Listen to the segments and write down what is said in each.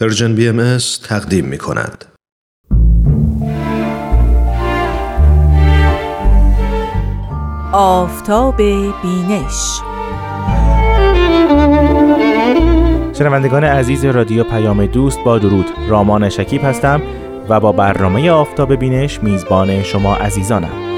Persian BM تقدیم می کند. آفتاب بینش. شنوندگان عزیز رادیو پیام دوست با درود. رامان شکیب هستم و با برنامه آفتاب بینش میزبان شما عزیزانم.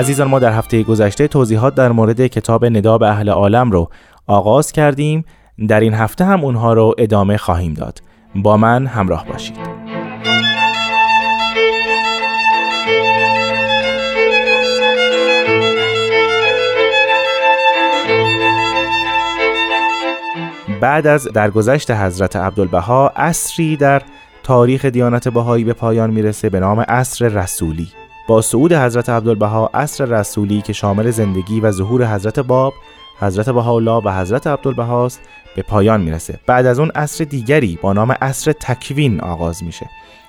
عزیزان ما در هفته گذشته توضیحات در مورد کتاب ندا اهل عالم رو آغاز کردیم. در این هفته هم اونها رو ادامه خواهیم داد. با من همراه باشید. بعد از درگذشت حضرت عبدالبها اصری در تاریخ دیانت بهایی به پایان می‌رسه به نام اصر رسولی. با صعود حضرت عبدالبها عصر رسولی که شامل زندگی و ظهور حضرت باب حضرت بهاءالله و حضرت عبدالبهاست به پایان می‌رسه. بعد از اون عصر دیگری با نام عصر تکوین آغاز میشه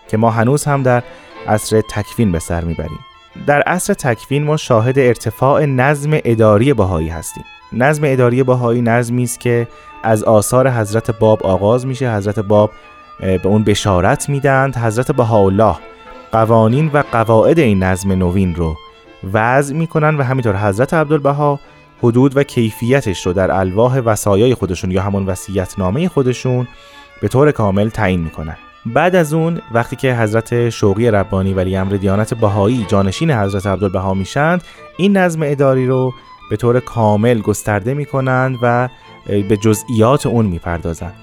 که ما هنوز هم در عصر تکوین به سر می‌بریم. در عصر تکوین ما شاهد ارتفاع نظم اداری بهایی هستیم. نظم اداری بهایی نظمی است که از آثار حضرت باب آغاز میشه. حضرت باب به اون بشارت میدند حضرت بهاءالله قوانین و قواعد این نظم نوین رو وضع می‌کنن و همینطور حضرت عبدالبها حدود و کیفیتش رو در الواح وصایای خودشون یا همون وصیت‌نامه خودشون به طور کامل تعیین می‌کنن. بعد از اون وقتی که حضرت شوقی ربانی ولی امر دیانت بهایی جانشین حضرت عبدالبها میشند این نظم اداری رو به طور کامل گسترده می‌کنند و به جزئیات اون می‌پردازند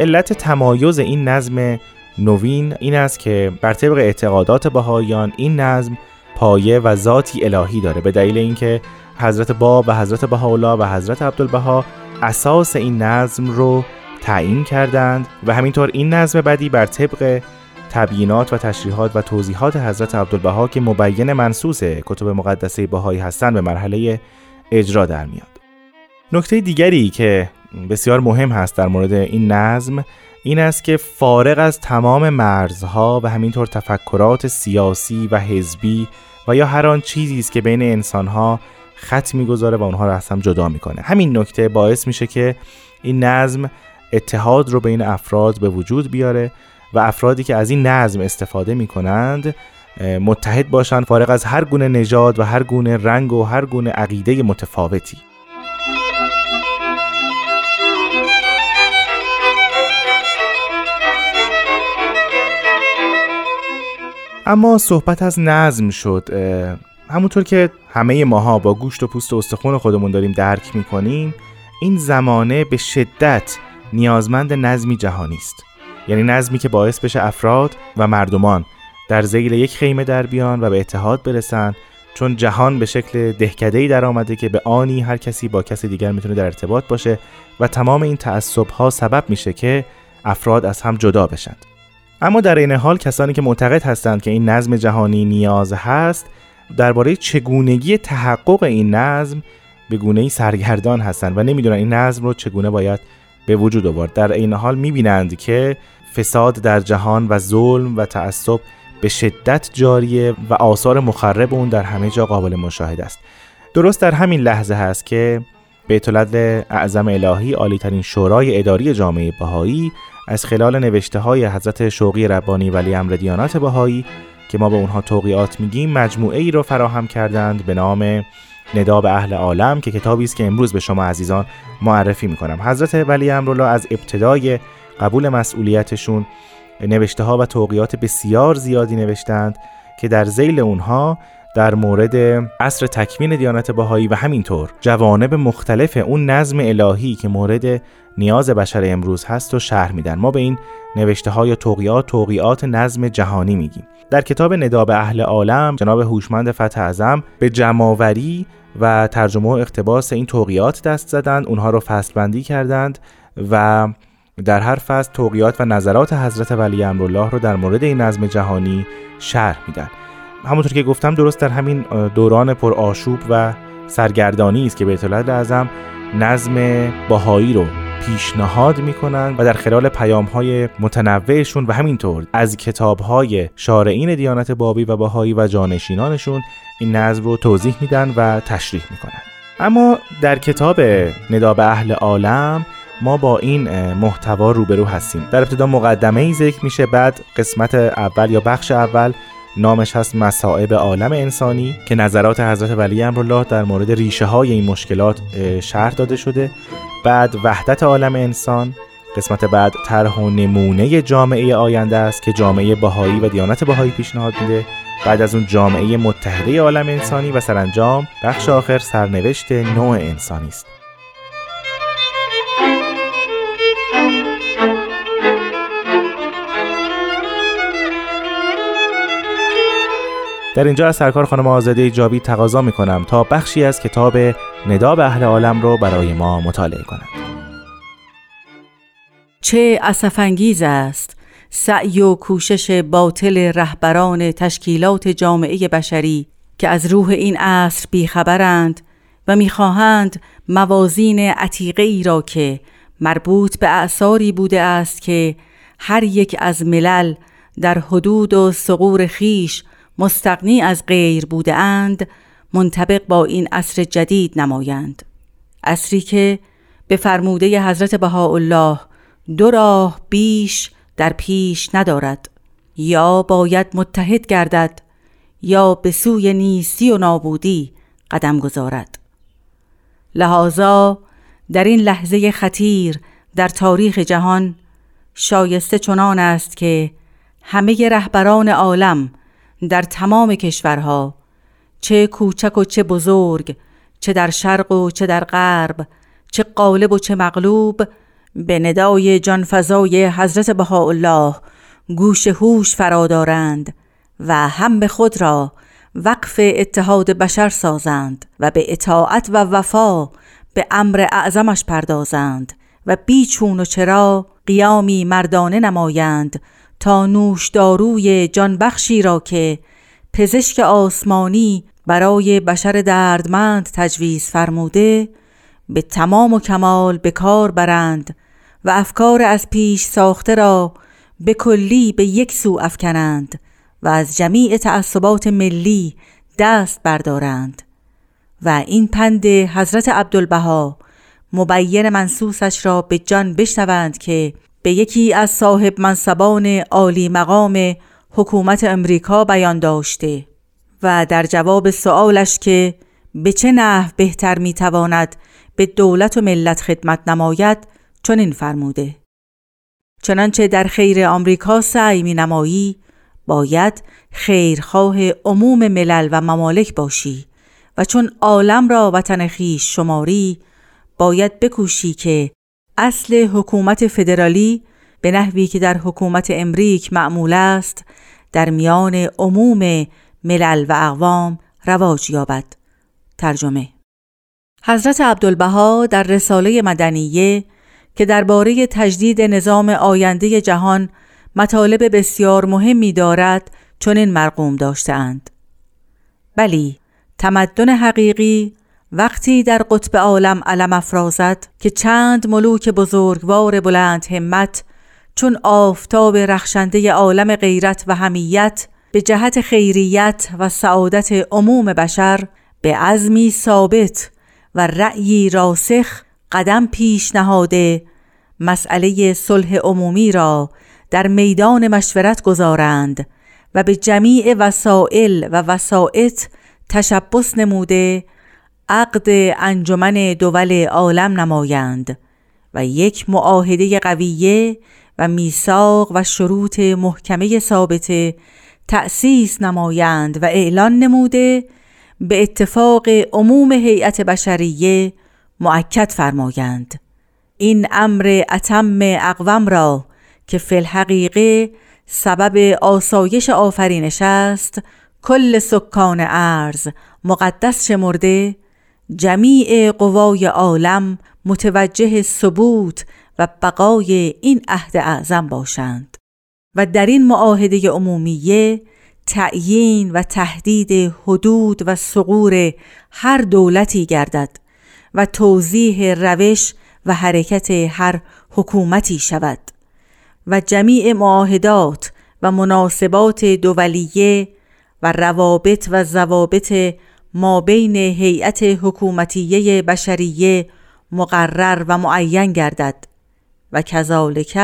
علت تمایز این نظم نوین این است که بر طبق اعتقادات بهاییان این نظم پایه و ذاتی الهی داره. به دلیل اینکه حضرت باب و حضرت بهاءالله و حضرت عبدالبها اساس این نظم رو تعیین کردند و همینطور این نظم بدی بر طبق تبیینات و تشریحات و توضیحات حضرت عبدالبها که مبین منصوص کتب مقدسه بهایی هستند به مرحله اجرا در میاد. نکته دیگری که بسیار مهم هست در مورد این نظم این است که فارغ از تمام مرزها و همینطور تفکرات سیاسی و حزبی و یا هر آن چیزی است که بین انسانها خط می‌گذاره و اونها رو از هم جدا می‌کنه. همین نکته باعث میشه که این نظم اتحاد رو بین افراد به وجود بیاره و افرادی که از این نظم استفاده می‌کنند متحد باشند فارغ از هر گونه نژاد و هر گونه رنگ و هر گونه عقیده متفاوتی. اما صحبت از نظم شد همونطور که همه ماها با گوشت و پوست و استخون خودمون داریم درک می‌کنیم این زمانه به شدت نیازمند نظمی جهانی است. یعنی نظمی که باعث بشه افراد و مردمان در زیل یک خیمه در بیان و به اتحاد برسن چون جهان به شکل دهکده‌ای در آمده که به آنی هر کسی با کسی دیگر می‌تونه در ارتباط باشه و تمام این تعصب ها سبب میشه که افراد از هم جدا بشند اما در این حال کسانی که معتقد هستند که این نظم جهانی نیاز هست درباره چگونگی تحقق این نظم به گونه سرگردان هستند و نمی‌دونن این نظم رو چگونه باید به وجود آورد. در این حال می‌بینند که فساد در جهان و ظلم و تعصب به شدت جاریه و آثار مخرب اون در همه جا قابل مشاهده است. درست در همین لحظه هست که بیت اعظم الهی عالیترین شورای اداری جامعه بهایی از خلال نوشته های حضرت شوقی ربانی ولی امر دیانات بهایی که ما به اونها توقیات میگیم مجموعه ای رو فراهم کردند به نام ندا به اهل عالم که کتابی است که امروز به شما عزیزان معرفی می‌کنم. حضرت ولی امرالله از ابتدای قبول مسئولیتشون نوشته ها و توقیات بسیار زیادی نوشتند که در زیل اونها در مورد عصر تکوین دیانت بهایی و همینطور جوانب مختلف اون نظم الهی که مورد نیاز بشر امروز هست و شرح میدن. ما به این نوشته های توقیات توقیات نظم جهانی میگیم. در کتاب نداب اهل عالم جناب هوشمند فتح اعظم به جماوری و ترجمه و اقتباس این توقیات دست زدند. اونها رو فصل بندی کردند و در هر فصل توقیات و نظرات حضرت ولی امرالله رو در مورد این نظم جهانی شرح میدن. همونطور که گفتم درست در همین دوران پر آشوب و سرگردانی است که بیت اعظم نظم باهایی رو پیشنهاد می‌کنند و در خلال پیام های متنوعشون و همینطور از کتاب های شارعین دیانت بابی و باهایی و جانشینانشون این نظم رو توضیح میدن و تشریح می‌کنن. اما در کتاب ندا به اهل عالم ما با این محتوا روبرو هستیم. در ابتدا مقدمه ای ذکر میشه بعد قسمت اول یا بخش اول نامش هست مصائب عالم انسانی که نظرات حضرت ولی امرالله در مورد ریشه های این مشکلات شرح داده شده. بعد وحدت عالم انسان قسمت بعد طرح و نمونه جامعه آینده است که جامعه باهایی و دیانت باهایی پیشنهاد میده. بعد از اون جامعه متحده عالم انسانی و سرانجام بخش آخر سرنوشت نوع انسانی است. در اینجا از سرکار خانم آزاده جاوید تقاضا می کنم تا بخشی از کتاب ندا به اهل عالم رو برای ما مطالعه کنند. چه اسفنگیز است سعی و کوشش باطل رهبران تشکیلات جامعه بشری که از روح این عصر بیخبرند و می‌خواهند موازین عتیقه ای را که مربوط به اعثاری بوده است که هر یک از ملل در حدود و سقور خیش مستقنی از غیر بوده اند منطبق با این عصر جدید نمایند. عصری که به فرموده حضرت بهاءالله دو راه بیش در پیش ندارد. یا باید متحد گردد یا به سوی نیستی و نابودی قدم گذارد. لحاظا در این لحظه خطیر در تاریخ جهان شایسته چنان است که همه رهبران عالم در تمام کشورها چه کوچک و چه بزرگ چه در شرق و چه در غرب چه قالب و چه مغلوب به ندای جانفضای حضرت بهاءالله گوش هوش فرادارند و هم به خود را وقف اتحاد بشر سازند و به اطاعت و وفا به امر اعظمش پردازند و بیچون و چرا قیامی مردانه نمایند تا نوش داروی جانبخشی را که پزشک آسمانی برای بشر دردمند تجویز فرموده به تمام و کمال به کار برند و افکار از پیش ساخته را به کلی به یک سو افکنند و از جمیع تعصبات ملی دست بردارند. و این پند حضرت عبدالبها مبین منسوسش را به جان بشنوند که به یکی از صاحب منصبان عالی مقام حکومت امریکا بیان داشته و در جواب سوالش که به چه نحو بهتر می‌تواند به دولت و ملت خدمت نماید چنین فرموده. چنانچه در خیر آمریکا سعی می نمایی باید خیرخواه عموم ملل و ممالک باشی و چون عالم را وطن خیش شماری باید بکوشی که اصل حکومت فدرالی به نحوی که در حکومت امریک معمول است در میان عموم ملل و اقوام رواج یابد. ترجمه حضرت عبدالبها در رساله مدنیه که درباره تجدید نظام آینده جهان مطالب بسیار مهمی دارد چنین مرقوم داشتهاند. بلی تمدن حقیقی وقتی در قطب عالم علم افرازد که چند ملوک بزرگوار بلند همت چون آفتاب رخشنده عالم غیرت و همیت به جهت خیریت و سعادت عموم بشر به عزمی ثابت و رأیی راسخ قدم پیش نهاده مسئله صلح عمومی را در میدان مشورت گذارند و به جمیع وسائل و وسائط تشبس نموده عقد انجمن دول عالم نمایند و یک معاهده قویه و میثاق و شروط محکمه ثابته تأسیس نمایند و اعلان نموده به اتفاق عموم هیئت بشریه معکد فرمایند. این امر اتم اقوم را که فی الحقیقه سبب آسایش آفرینش است کل سکان ارز مقدس شمرده جمیع قوای عالم متوجه ثبوت و بقای این عهد اعظم باشند و در این معاهده عمومیه تعیین و تهدید حدود و سقور هر دولتی گردد و توضیح روش و حرکت هر حکومتی شود و جمیع معاهدات و مناسبات دولیه و روابط و ضوابط ما بین هیئت حکومتیه بشریه مقرر و معین گردد و کذالک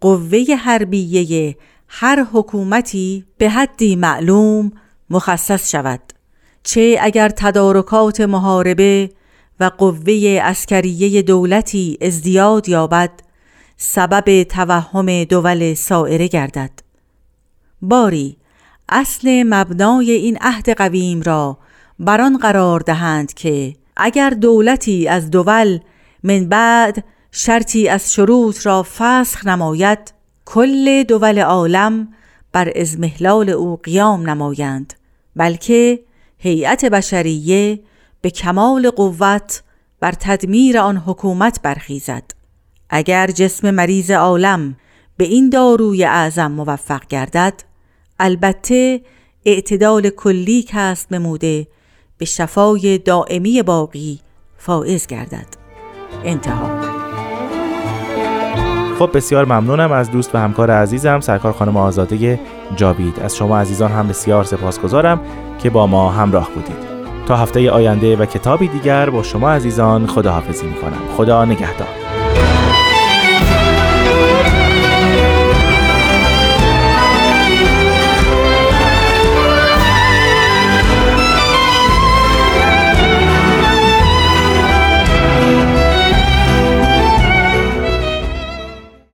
قوه حربیه هر حکومتی به حدی معلوم مخصص شود. چه اگر تدارکات محاربه و قوه اسکریه دولتی ازدیاد یابد سبب توهم دول سائره گردد. باری اصل مبنای این عهد قویم را بران قرار دهند که اگر دولتی از دول من بعد شرطی از شروط را فسخ نماید کل دول عالم بر ازمهلال او قیام نمایند بلکه هیئت بشریه به کمال قوت بر تدمیر آن حکومت برخیزد. اگر جسم مریض عالم به این داروی اعظم موفق گردد البته اعتدال کلی کسب نموده به شفای دائمی باقی فائز گردد. انتها. خب بسیار ممنونم از دوست و همکار عزیزم سرکار خانم آزاده جاوید. از شما عزیزان هم بسیار سپاسگزارم که با ما همراه بودید. تا هفته آینده و کتابی دیگر با شما عزیزان خداحافظی می‌کنم. خدا نگهدار.